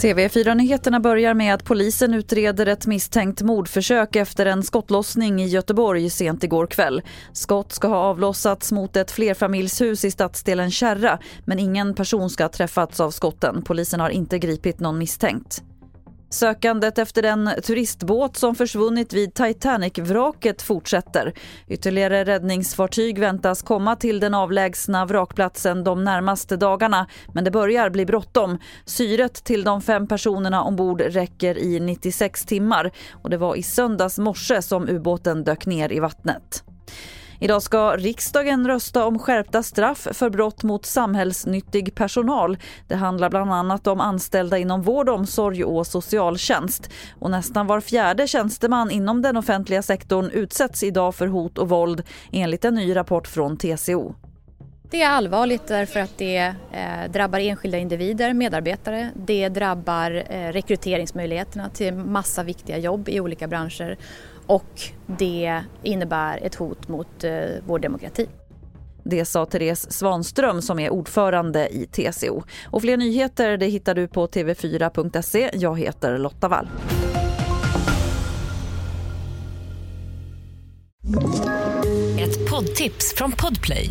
TV4-nyheterna börjar med att polisen utreder ett misstänkt mordförsök efter en skottlossning i Göteborg sent igår kväll. Skott ska ha avlossats mot ett flerfamiljshus i stadsdelen Kärra men ingen person ska ha träffats av skotten. Polisen har inte gripit någon misstänkt. Sökandet efter den turistbåt som försvunnit vid Titanic-vraket fortsätter. Ytterligare räddningsfartyg väntas komma till den avlägsna vrakplatsen de närmaste dagarna men det börjar bli bråttom. Syret till de fem personerna ombord räcker i 96 timmar och det var i söndags morse som ubåten dök ner i vattnet. Idag ska riksdagen rösta om skärpta straff för brott mot samhällsnyttig personal. Det handlar bland annat om anställda inom vård, omsorg och socialtjänst. Och nästan var fjärde tjänsteman inom den offentliga sektorn utsätts idag för hot och våld enligt en ny rapport från TCO. Det är allvarligt därför att det eh, drabbar enskilda individer, medarbetare. Det drabbar eh, rekryteringsmöjligheterna till massa viktiga jobb i olika branscher och det innebär ett hot mot eh, vår demokrati. Det sa Therese Svanström som är ordförande i TCO. Och fler nyheter det hittar du på tv4.se. Jag heter Lotta Wall. Ett poddtips från Podplay.